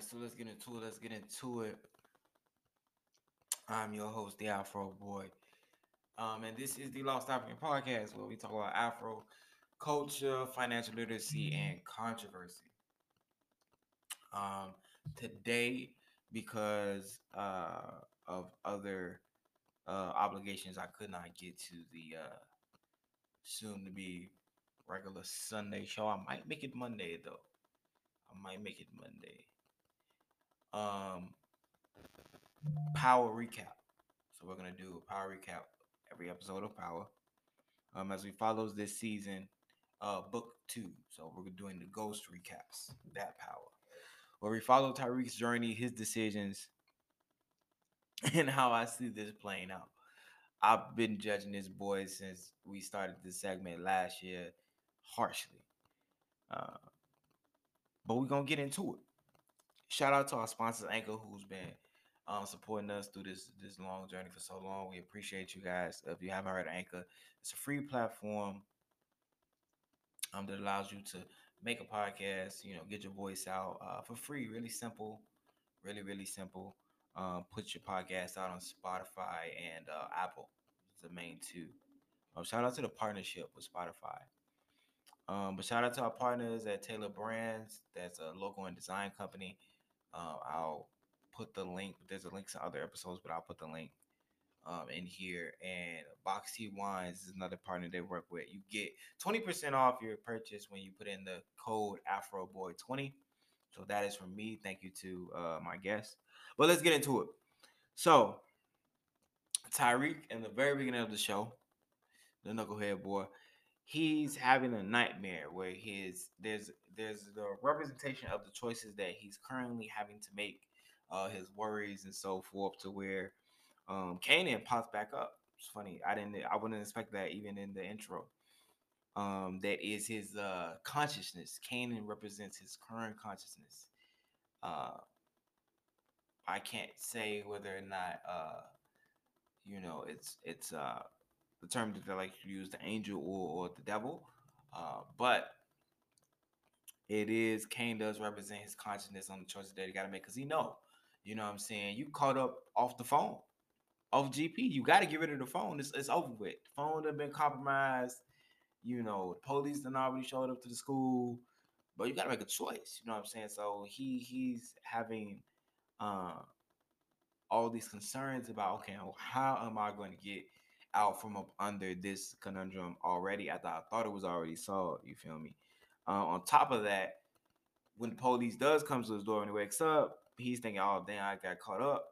right, so let's get into it. Let's get into it. I'm your host, the Afro Boy. Um, and this is the Lost African Podcast where we talk about Afro culture, financial literacy, and controversy. Um, today, because uh, of other uh, obligations, I could not get to the uh, soon to be regular Sunday show. I might make it Monday though. I might make it Monday. Um, power recap. So we're gonna do a power recap every episode of Power. Um, as we follow this season, uh, book two. So we're doing the ghost recaps. That power, where we follow Tariq's journey, his decisions, and how I see this playing out. I've been judging this boy since we started this segment last year harshly. Uh, but we're gonna get into it. Shout out to our sponsors, Anchor, who's been um, supporting us through this this long journey for so long. We appreciate you guys. If you haven't heard of Anchor, it's a free platform um, that allows you to make a podcast. You know, get your voice out uh, for free. Really simple, really really simple. Um, put your podcast out on Spotify and uh, Apple. It's the main two. Um, shout out to the partnership with Spotify. Um, but shout out to our partners at Tailor Brands. That's a logo and design company. Uh, I'll put the link. There's a link to other episodes, but I'll put the link um, in here. And Boxy Wines is another partner they work with. You get 20% off your purchase when you put in the code AfroBoy20. So that is from me. Thank you to uh, my guest. But let's get into it. So Tariq, in the very beginning of the show, the knucklehead boy, he's having a nightmare where his there's there's the representation of the choices that he's currently having to make, uh, his worries and so forth, to where um Kanan pops back up. It's funny. I didn't I wouldn't expect that even in the intro. Um, that is his uh consciousness. Kanan represents his current consciousness. Uh I can't say whether or not uh you know it's it's uh the term that they like to use the angel or, or the devil. Uh but it is Kane does represent his consciousness on the choices that he got to make because he know you know what I'm saying? You caught up off the phone off GP you got to get rid of the phone it's, it's over with. The phone have been compromised you know the police done already showed up to the school but you got to make a choice you know what I'm saying? So he he's having uh, all these concerns about okay, how am I going to get out from up under this conundrum already? I thought I thought it was already solved. You feel me? Uh, on top of that, when the police does come to his door and he wakes up, he's thinking, "Oh damn, I got caught up."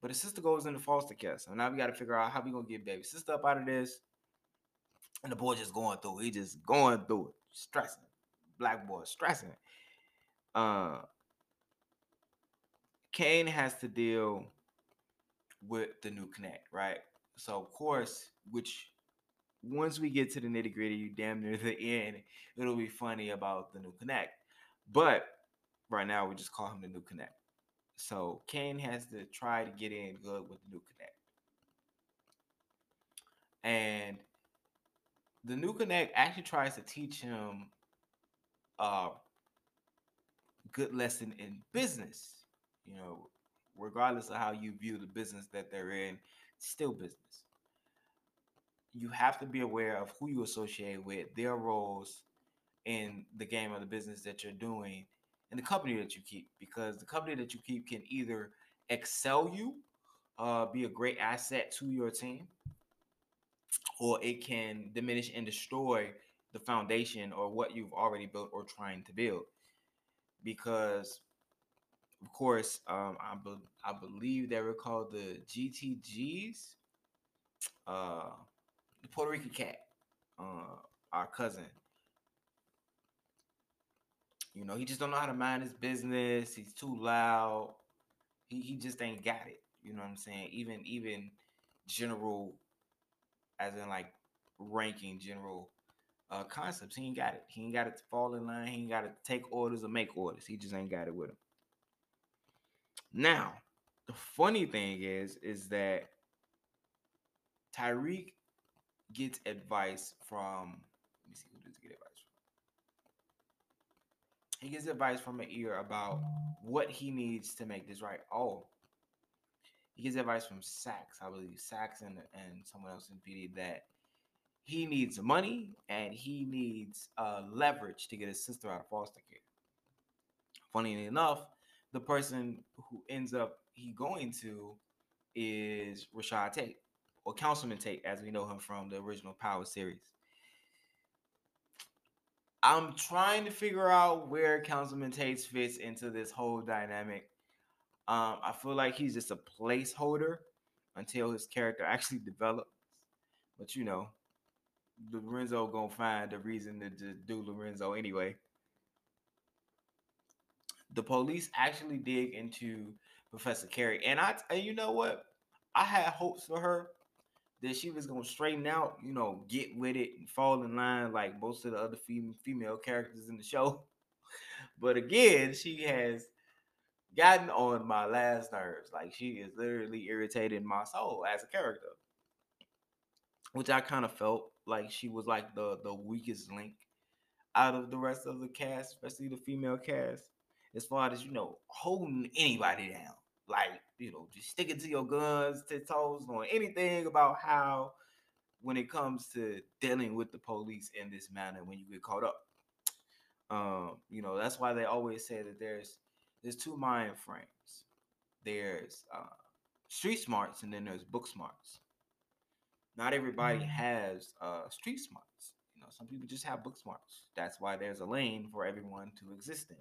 But his sister goes into foster care, so now we got to figure out how we gonna get baby sister up out of this. And the boy just going through. He just going through it, stressing. Black boy stressing. Uh, Cane has to deal with the new connect, right? So of course, which once we get to the nitty gritty, you damn near the end, it'll be funny about the new connect. But right now, we just call him the new connect. So Cane has to try to get in good with the new connect. And the new connect actually tries to teach him a good lesson in business. You know, regardless of how you view the business that they're in, still business. You have to be aware of who you associate with, their roles in the game of the business that you're doing, and the company that you keep, because the company that you keep can either excel you, uh, be a great asset to your team, or it can diminish and destroy the foundation or what you've already built or trying to build. Because of course, um, I, be- I believe they were called the GTGs. Uh, the Puerto Rican cat, uh, our cousin. You know, he just don't know how to mind his business. He's too loud. He he just ain't got it. You know what I'm saying? Even even general, as in like ranking general uh concepts, he ain't got it. He ain't got it to fall in line. He ain't got to take orders or make orders. He just ain't got it with him. Now, the funny thing is, is that Tariq gets advice from. Let me see who does he get advice from. he gets advice from an ear about what he needs to make this right. Oh, he gets advice from Saxe, I believe, Saxe and, and someone else in PD that he needs money and he needs uh, leverage to get his sister out of foster care. Funny enough, the person who ends up he going to is Rashad Tate or Councilman Tate, as we know him from the original Power series. I'm trying to figure out where Councilman Tate fits into this whole dynamic. Um, I feel like he's just a placeholder until his character actually develops. But you know, Lorenzo gonna find a reason to just do Lorenzo anyway. The police actually dig into Professor Carrie, and I, and you know what, I had hopes for her that she was gonna straighten out, you know, get with it and fall in line like most of the other fem- female characters in the show. But again, she has gotten on my last nerves. Like she is literally irritating my soul as a character, which I kind of felt like she was like the the weakest link out of the rest of the cast, especially the female cast, as far as you know, holding anybody down. Like you know, just sticking to your guns, to toes, knowing anything about how when it comes to dealing with the police in this manner when you get caught up. Um, you know, that's why they always say that there's there's two mind frames. There's uh, street smarts and then there's book smarts. Not everybody mm. has uh, street smarts. You know, some people just have book smarts. That's why there's a lane for everyone to exist in.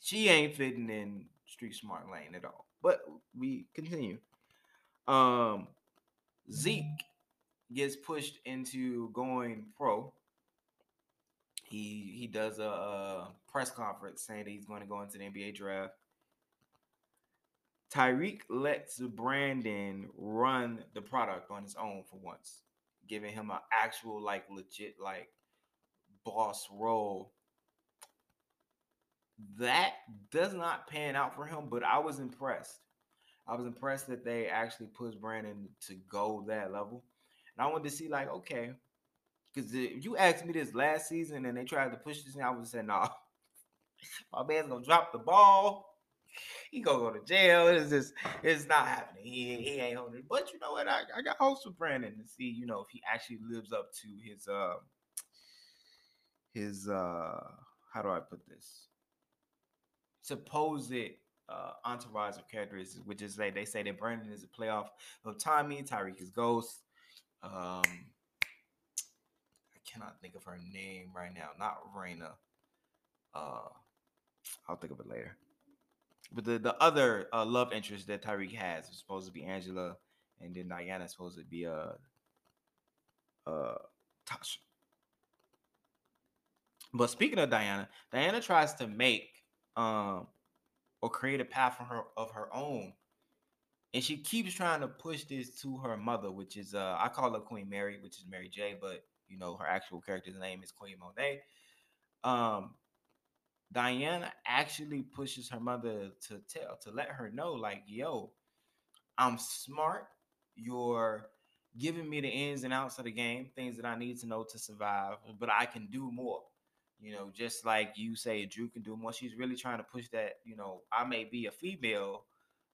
She ain't fitting in street smart lane at all. But we continue. Um, Zeke gets pushed into going pro. He he does a, a press conference saying that he's going to go into the NBA draft. Tariq lets Brandon run the product on his own for once, giving him an actual like legit like boss role that does not pan out for him, but I was impressed. I was impressed that they actually pushed Brandon to go that level. And I wanted to see, like, okay, because if you asked me this last season and they tried to push this, I would say, nah, my man's gonna drop the ball. He gonna go to jail. It's just, it's not happening. He, he ain't holding. But you know what? I, I got hopes for Brandon to see, you know, if he actually lives up to his, uh, his, uh, how do I put this? Supposed uh, entourage of characters, which is like they say that Brandon is a playoff of Tommy, Tariq is Ghost. Um, I cannot think of her name right now. Not Raina. Uh, I'll think of it later. But the the other uh, love interest that Tariq has is supposed to be Angela, and then Diana is supposed to be uh uh Tasha. But speaking of Diana, Diana tries to make um, or create a path for her of her own. And she keeps trying to push this to her mother, which is uh, I call her Queen Mary, which is Mary J, but you know her actual character's name is Queen Monet. Um, Diana actually pushes her mother to tell to let her know, like, yo, I'm smart. You're giving me the ins and outs of the game, things that I need to know to survive, but I can do more. You know, just like you say, Dru can do more. She's really trying to push that. You know, I may be a female,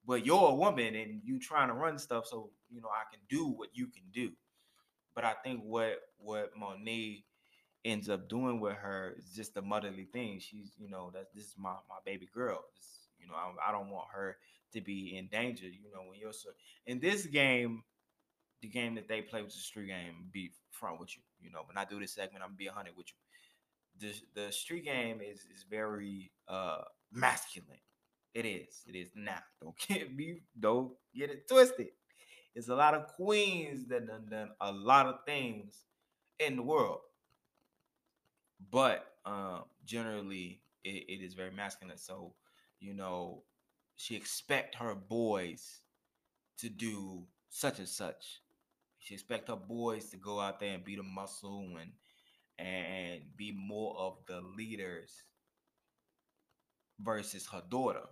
but you're a woman, and you trying to run stuff, so you know I can do what you can do. But I think what what Monet ends up doing with her is just a motherly thing. She's, you know, that this is my my baby girl. You know, I, I don't want her to be in danger. You know, when you're so in this game, the game that they play with the street game, be front with you. You know, when I do this segment, I'm gonna be hundred with you the the street game is is very uh masculine. It is. It is now. Don't get me. Don't get it twisted. It's a lot of queens that done done a lot of things in the world, but um, generally it, it is very masculine. So you know, she expect her boys to do such and such. She expect her boys to go out there and beat a muscle and and be more of the leaders versus her daughter.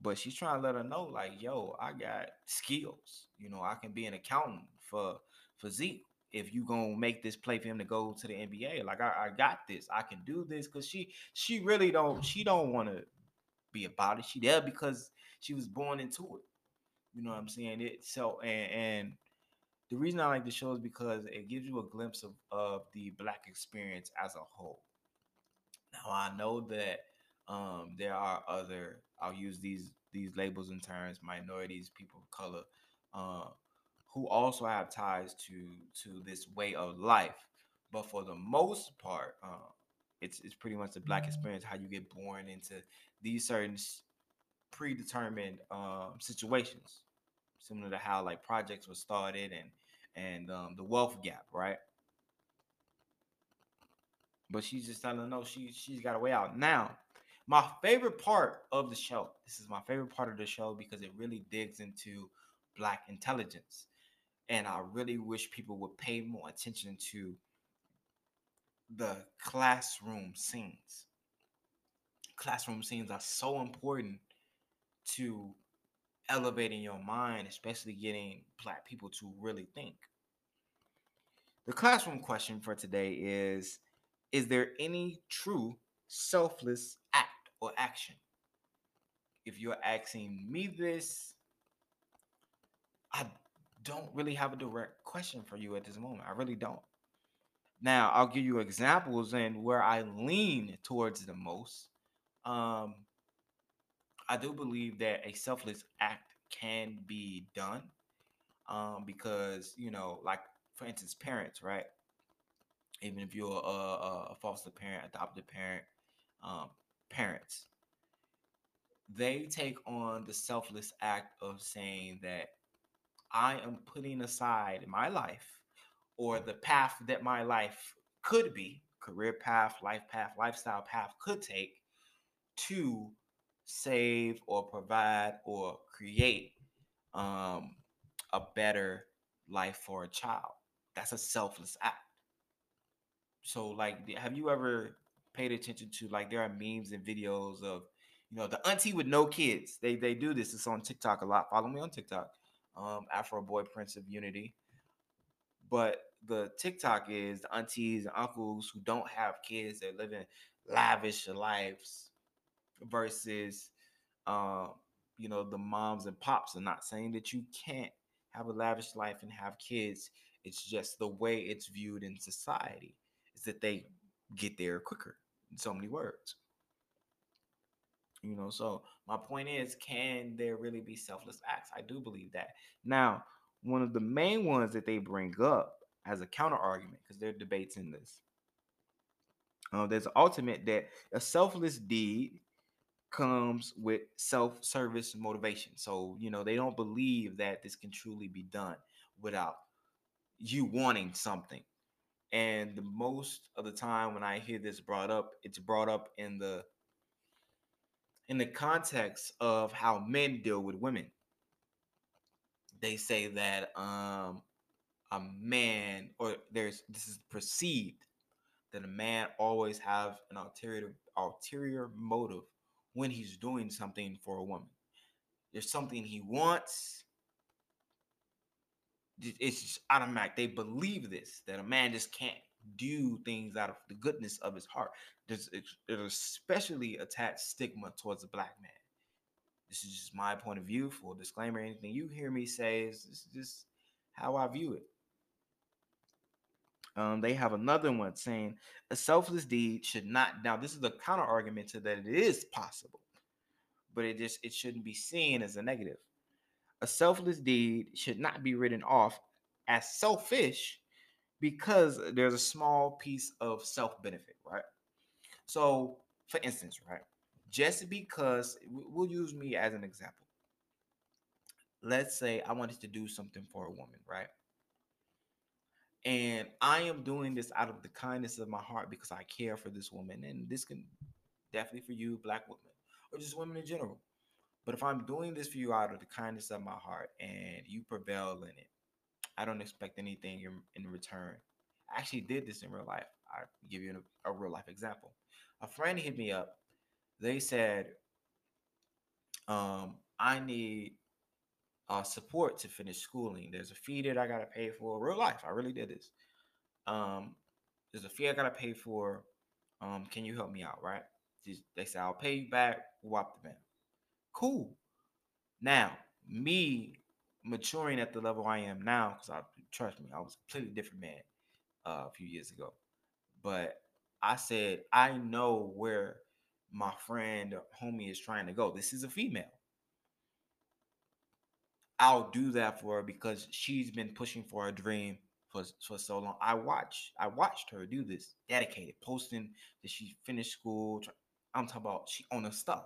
But she's trying to let her know, like, yo, I got skills. You know, I can be an accountant for for Zeke. if you gonna make this play for him to go to the NBA. Like I, I got this. I can do this because she she really don't she don't want to be about it. She there because she was born into it. You know what I'm saying? It so and and the reason I like the show is because it gives you a glimpse of, of the black experience as a whole. Now I know that um, there are other I'll use these these labels and terms minorities, people of color, uh, who also have ties to to this way of life. But for the most part, uh, it's it's pretty much the black experience how you get born into these certain predetermined um, situations, similar to how like projects were started and and um, the wealth gap, right? But she's just telling no, she she's got a way out. Now, my favorite part of the show, this is my favorite part of the show because it really digs into black intelligence. And I really wish people would pay more attention to the classroom scenes. Classroom scenes are so important to elevating your mind, especially getting black people to really think. The classroom question for today is Is there any true selfless act or action? If you're asking me this, I don't really have a direct question for you at this moment. I really don't. Now, I'll give you examples and where I lean towards the most. Um, I do believe that a selfless act can be done um, because, you know, like for instance, parents, right? Even if you're a, a foster parent, adopted parent, um, parents, they take on the selfless act of saying that I am putting aside my life or the path that my life could be career path, life path, lifestyle path could take to save or provide or create um, a better life for a child. That's a selfless act. So, like, have you ever paid attention to like there are memes and videos of you know the auntie with no kids? They they do this. It's on TikTok a lot. Follow me on TikTok, um, Afro Boy Prince of Unity. But the TikTok is the aunties and uncles who don't have kids. They're living lavish lives versus um, you know the moms and pops. I'm not saying that you can't have a lavish life and have kids. It's just the way it's viewed in society is that they get there quicker in so many words. You know, so my point is, can there really be selfless acts? I do believe that. Now, one of the main ones that they bring up as a counter argument, because there are debates in this. Uh, there's an ultimate that a selfless deed comes with self-service motivation. So, you know, they don't believe that this can truly be done without you wanting something. And the most of the time when I hear this brought up, it's brought up in the in the context of how men deal with women. They say that um a man or there's this is perceived that a man always have an ulterior ulterior motive when he's doing something for a woman. There's something he wants. It's just automatic. They believe this that a man just can't do things out of the goodness of his heart. There's, there's especially attached stigma towards a black man. This is just my point of view. Full disclaimer: anything you hear me say is just how I view it. Um, they have another one saying a selfless deed should not. Now, this is a counter argument to that it is possible, but it just it shouldn't be seen as a negative. A selfless deed should not be written off as selfish because there's a small piece of self benefit, right? So, for instance, right, just because we'll use me as an example. Let's say I wanted to do something for a woman, right? And I am doing this out of the kindness of my heart because I care for this woman. And this can definitely for you, black women, or just women in general. But if I'm doing this for you out of the kindness of my heart and you prevail in it, I don't expect anything in, in return. I actually did this in real life. i give you a, a real life example. A friend hit me up. They said, um, I need uh, support to finish schooling. There's a fee that I gotta pay for. Real life, I really did this. Um, there's a fee I gotta pay for. Um, can you help me out? Right? They say I'll pay you back. Whop the bam. Cool. Now, me maturing at the level I am now, because I trust me, I was a completely different man uh, a few years ago. But I said, I know where my friend homie is trying to go. This is a female. I'll do that for her because she's been pushing for a dream for, for so long. I watched I watched her do this, dedicated, posting that she finished school. I'm talking about she on her stuff.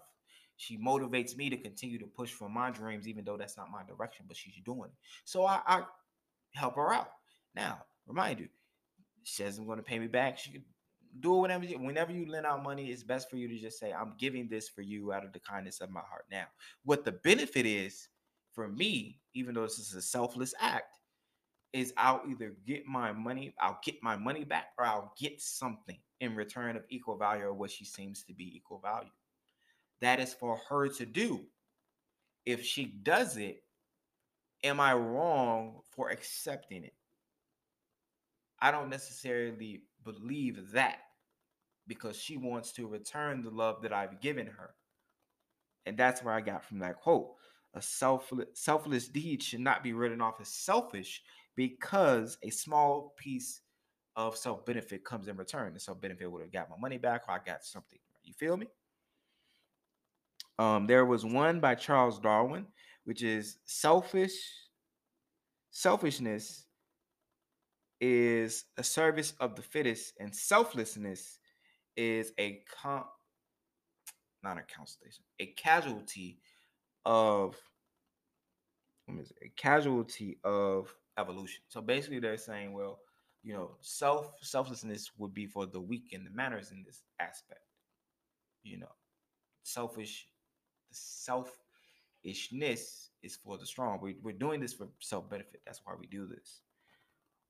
She motivates me to continue to push for my dreams, even though that's not my direction, but she's doing it. So I, I help her out. Now, remind you, she says I'm going to pay me back. She could do it whenever you, whenever you lend out money. It's best for you to just say, "I'm giving this for you out of the kindness of my heart." Now, what the benefit is for me, even though this is a selfless act, is I'll either get my money, I'll get my money back, or I'll get something in return of equal value or what she seems to be equal value. That is for her to do. If she does it, am I wrong for accepting it? I don't necessarily believe that because she wants to return the love that I've given her. And that's where I got from that quote. A selfless, selfless deed should not be written off as selfish because a small piece of self benefit comes in return. The self benefit would have got my money back or I got something. You feel me? Um, there was one by Charles Darwin, which is selfish. Selfishness is a service of the fittest, and selflessness is a con not a constellation, a casualty of a casualty of evolution. So basically, they're saying, well, you know, self selflessness would be for the weak and the manners in this aspect. You know, selfish, the selfishness is for the strong. We, we're doing this for self benefit. That's why we do this.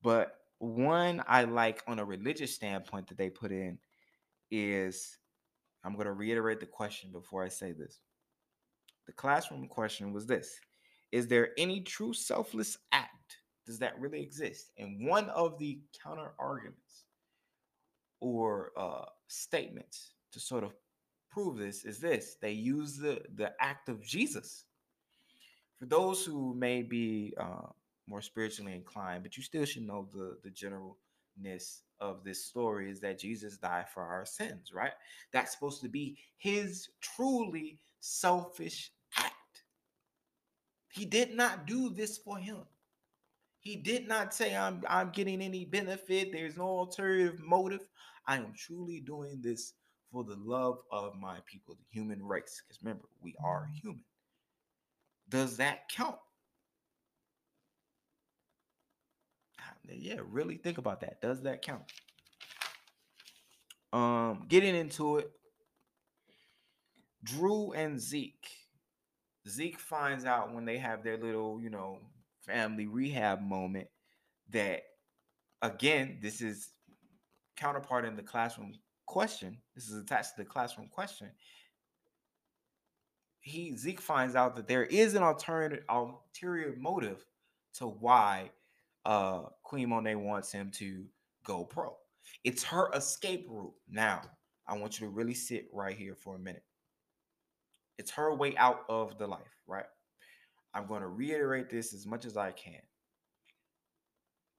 But one I like on a religious standpoint that they put in is I'm going to reiterate the question before I say this. The classroom question was this Is there any true selfless act? Does that really exist? And one of the counter arguments or uh, statements to sort of prove this is this they use the, the act of Jesus. For those who may be uh, more spiritually inclined, but you still should know the the generalness of this story is that Jesus died for our sins, right? That's supposed to be his truly selfish act. He did not do this for him. He did not say I'm I'm getting any benefit. There's no alternative motive. I am truly doing this for the love of my people, the human race. Because remember, we are human. Does that count? Yeah, really think about that. Does that count? Um, getting into it, Dru and Zeke. Zeke finds out when they have their little, you know, family rehab moment that again, this is counterpart in the classroom question. This is attached to the classroom question. He Zeke finds out that there is an alternative ulterior motive to why uh, Queen Monet wants him to go pro. It's her escape route. Now, I want you to really sit right here for a minute. It's her way out of the life, right? I'm going to reiterate this as much as I can.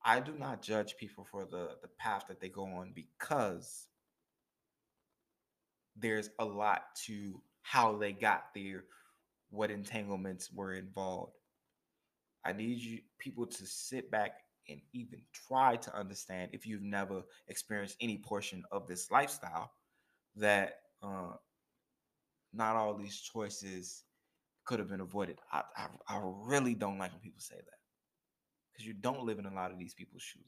I do not judge people for the, the path that they go on because there's a lot to how they got there, what entanglements were involved. I need you people to sit back and even try to understand if you've never experienced any portion of this lifestyle that uh, not all these choices could have been avoided. I, I, I really don't like when people say that because you don't live in a lot of these people's shoes.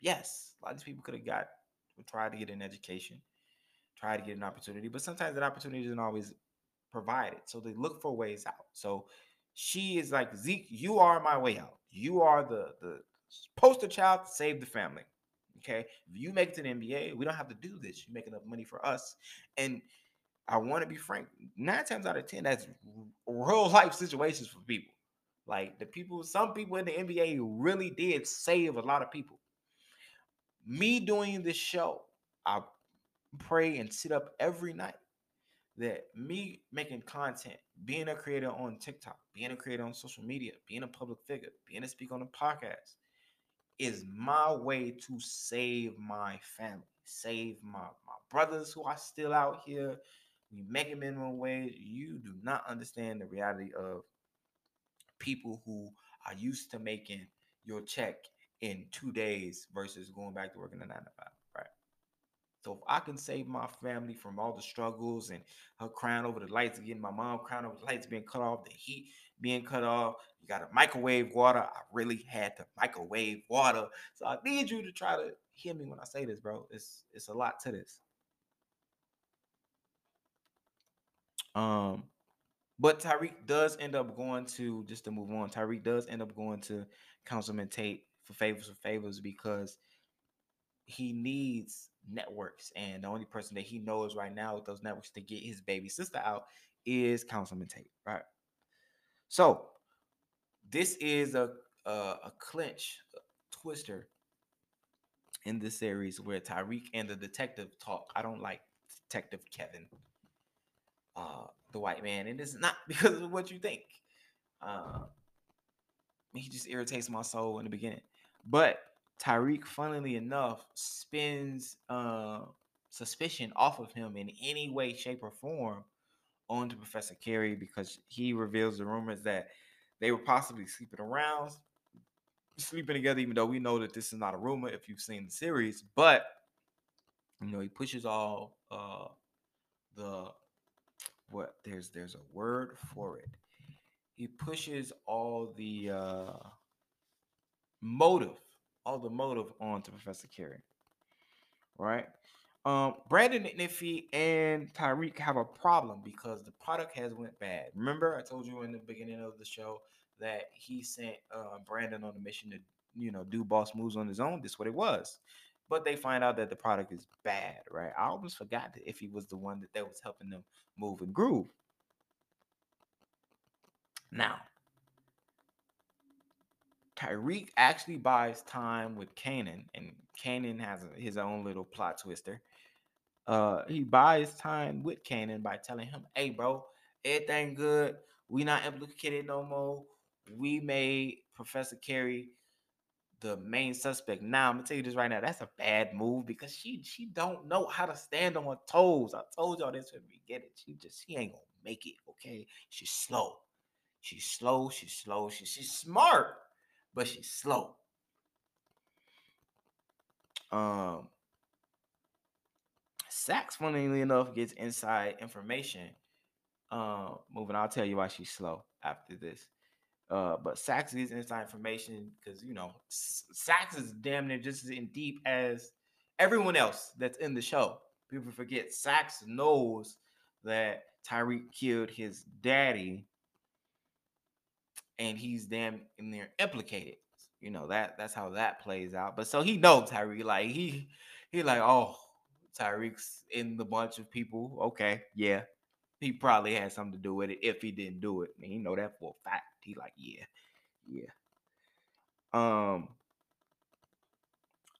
Yes, a lot of these people could have got, tried to get an education, tried to get an opportunity, but sometimes that opportunity isn't always provided. So they look for ways out. So she is like Zeke, you are my way out. You are the the poster child to save the family. Okay, if you make it to the NBA, we don't have to do this. You make enough money for us, and I want to be frank. Nine times out of ten, that's real life situations for people. Like the people, some people in the NBA really did save a lot of people. Me doing this show, I pray and sit up every night that me making content, being a creator on TikTok, being a creator on social media, being a public figure, being a speaker on a podcast is my way to save my family, save my, my brothers who are still out here. We making minimum wage. You do not understand the reality of people who are used to making your check in two days versus going back to working a nine to five? So if I can save my family from all the struggles and her crying over the lights again, my mom crying over the lights being cut off, the heat being cut off, you got to microwave water. I really had to microwave water. So I need you to try to hear me when I say this, bro. It's it's a lot to this. Um, but Tariq does end up going to just to move on. Tariq does end up going to Councilman Tate for favors for favors because he needs networks, and the only person that he knows right now with those networks to get his baby sister out is Councilman Tate, right? So this is a a, a clinch a twister in this series where Tariq and the detective talk. I don't like Detective Kevin, uh, the white man, and it's not because of what you think. Uh, he just irritates my soul in the beginning. But Tariq, funnily enough, spins uh, suspicion off of him in any way, shape, or form onto Professor Carrie because he reveals the rumors that they were possibly sleeping around, sleeping together, even though we know that this is not a rumor if you've seen the series. But you know, he pushes all uh the what there's there's a word for it. He pushes all the uh motive, all the motive onto Professor Carrie. Right? Um, Brandon Effie and Tariq have a problem because the product has went bad. Remember, I told you in the beginning of the show that he sent uh, Brandon on a mission to, you know, do boss moves on his own. This is what it was. But they find out that the product is bad, right? I almost forgot that if he was the one that, that was helping them move and groove. Now, Tariq actually buys time with Kanan, and Kanan has his own little plot twister uh he buys time with Kanan by telling him, "Hey, bro, everything good. We not implicated no more. We made Professor Carrie the main suspect. Now I'm gonna tell you this right now. That's a bad move because she she don't know how to stand on her toes. I told y'all this from the beginning. She just she ain't gonna make it. Okay, she's slow. She's slow. She's slow. She, she's smart, but she's slow. Um, Saxe, funnily enough, gets inside information. Uh, moving, I'll tell you why she's slow after this. Uh, but Saxe gets inside information because you know Saxe is damn near just as in deep as everyone else that's in the show. People forget Saxe knows that Tariq killed his daddy, and he's damn near implicated. You know that that's how that plays out. But so he knows Tariq, like he he like oh Tariq's in the bunch of people. Okay, yeah, he probably had something to do with it. If he didn't do it, I mean, you know that for a fact. He like, yeah, yeah. Um,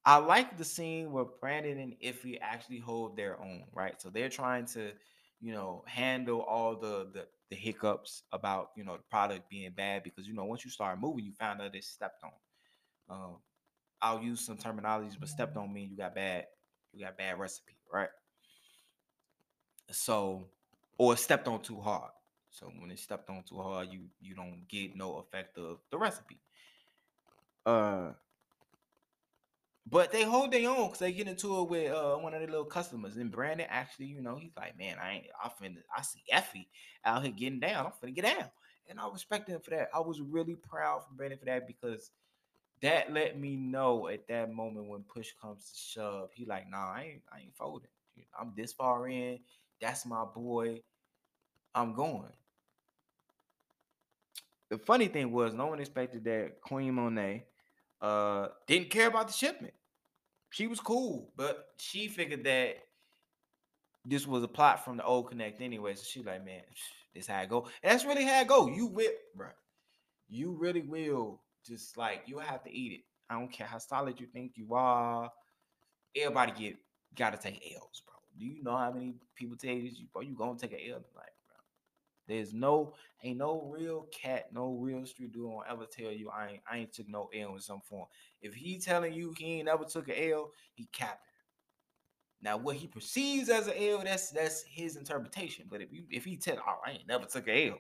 I like the scene where Brandon and Effie actually hold their own, right? So they're trying to, you know, handle all the the, the hiccups about you know the product being bad because you know once you start moving, you find out it's stepped on. Um, I'll use some terminologies, but stepped on mean you got bad you got bad recipe, right? So, or stepped on too hard. So when it's stepped on too hard, you you don't get no effect of the recipe. Uh, but they hold their own because they get into it with uh, one of their little customers. And Brandon actually, you know, he's like, man, I ain't I I see Effie out here getting down. I'm finna get down. And I respect him for that. I was really proud for Brandon for that because that let me know at that moment when push comes to shove, he like, nah, I ain't, I ain't folding. I'm this far in. That's my boy. I'm going. The funny thing was, no one expected that Queen Monet uh didn't care about the shipment. She was cool, but she figured that this was a plot from the old connect anyway. So she like, man, this how I go. And that's really how I go. You whip, bro. you really will just like you have to eat it. I don't care how solid you think you are. Everybody get gotta take L's, bro. Do you know how many people you this? You, bro, you gonna take an L bro. There's no, ain't no real cat, no real street dude will ever tell you I ain't, I ain't took no L in some form. If he telling you he ain't never took an L, he capping. Now, what he perceives as an L, that's that's his interpretation. But if you if he tell, oh, I ain't never took an L,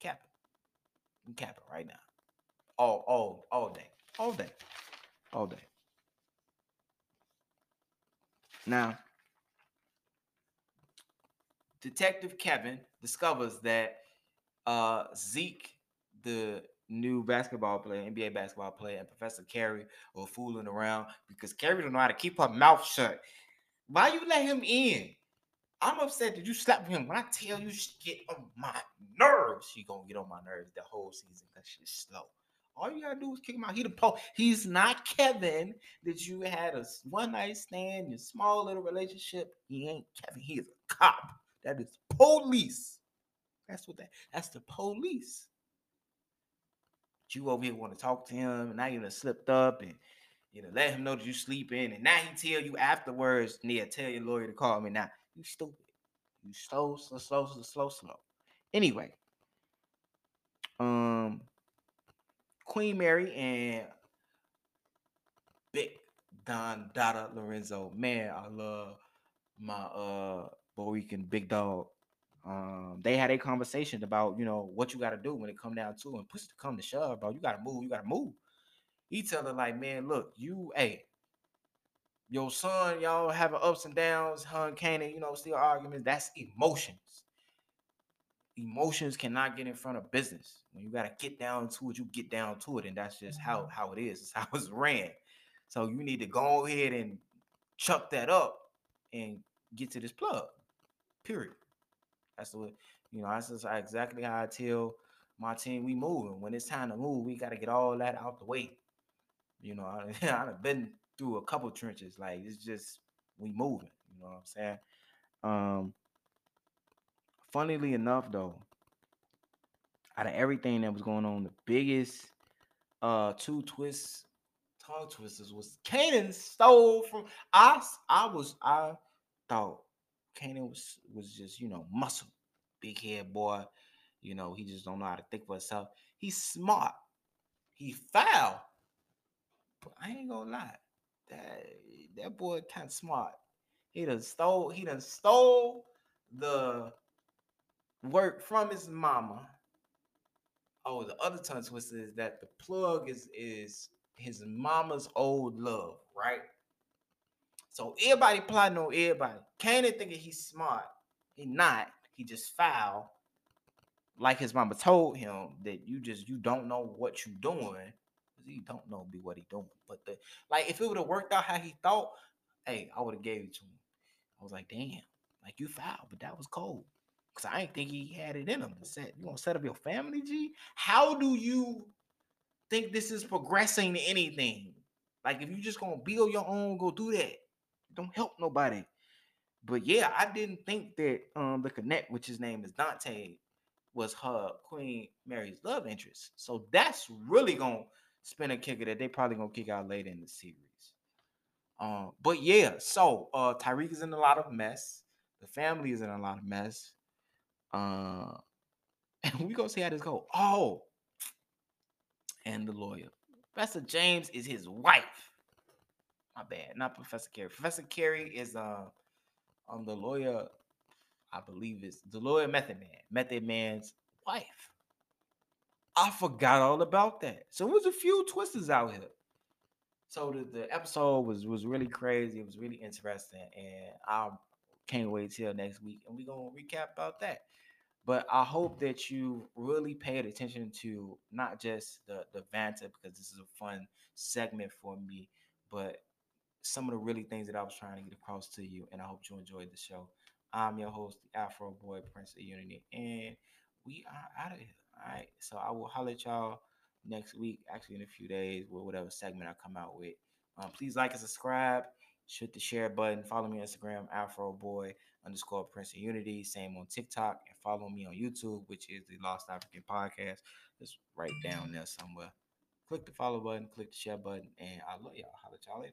cap it. I'm capping right now. All all all day. All day. All day. Now, Detective Kevin discovers that uh, Zeke, the new basketball player, NBA basketball player, and Professor Carrie are fooling around because Carrie don't know how to keep her mouth shut. Why you let him in? I'm upset that you slapped him. When I tell you she get on my nerves, she gonna get on my nerves the whole season because she's slow. All you gotta do is kick him out. He the po. He's not Kevin that you had a one night stand, your small little relationship. He ain't Kevin. He's a cop. That is police. That's what that. That's the police. But you over here want to talk to him, and now you done slipped up, and you know let him know that you sleeping, and now he tell you afterwards. Nia, tell your lawyer to call me. Now you stupid. You slow, slow, slow, slow, slow, slow. Anyway, um, Queen Mary and Big Don Dada Lorenzo. Man, I love my uh Puerto Rican big dog. Um, they had a conversation about you know what you got to do when it come down to and push to come to shove, bro. You got to move. You got to move. He tell her like, man, look, you, hey, your son, y'all having ups and downs, hun, Kanan, you know, still arguments. That's emotions. Emotions cannot get in front of business. When you gotta get down to it, you get down to it, and that's just how Mm-hmm. how it is. It's how it's ran. So you need to go ahead and chuck that up and get to this plug. Period. That's the way, you know, that's just exactly how I tell my team we moving. When it's time to move, we got to get all that out the way. You know, I, I've been through a couple trenches. Like it's just we moving. You know what I'm saying? Um, funnily enough, though, out of everything that was going on, the biggest uh two twists, tongue twisters was Kanan stole from us. I was I thought Kanan was was just you know muscle, big head boy. You know he just don't know how to think for himself. He's smart. He foul, but I ain't gonna lie, that that boy kind of smart. He done stole. He done stole the work from his mama. Oh, the other tongue twister is that the plug is is his mama's old love, right? So everybody plotting on everybody. Kanan thinking he's smart. He not. He just foul. Like his mama told him that you just you don't know what you doing. He don't know be what he doing. But the like if it would have worked out how he thought, hey, I would have gave it to him. I was like, damn, like you foul, but that was cold. Cause I ain't think he had it in him to set. You gonna set up your family, G? How do you think this is progressing to anything? Like if you just gonna build your own, go do that. Don't help nobody. But yeah, I didn't think that um the connect, which his name is Dante, was her Queen Mary's love interest. So that's really gonna spin a kicker that they probably gonna kick out later in the series. Um, but yeah, so uh Tariq is in a lot of mess. The family is in a lot of mess. Uh, and we gonna see how this go. Oh, and the lawyer, Professor James is his wife. My bad, not Professor Carrie. Professor Carrie is uh um the lawyer. I believe is the lawyer Method Man, Method Man's wife. I forgot all about that. So it was a few twisters out here. So the, the episode was was really crazy. It was really interesting, and I can't wait till next week, and we're gonna recap about that. But I hope that you really paid attention to not just the the banter because this is a fun segment for me, but some of the really things that I was trying to get across to you, and I hope you enjoyed the show. I'm your host, the Afro Boy Prince of Unity, and we are out of here. All right, so I will holler at y'all next week, actually in a few days, with whatever segment I come out with. Um, please like and subscribe, hit the share button. Follow me on Instagram, Afro Boy underscore Prince of Unity. Same on TikTok. And follow me on YouTube, which is the Lost African Podcast. It's right down there somewhere. Click the follow button, click the share button, and I love y'all. Holla y'all later.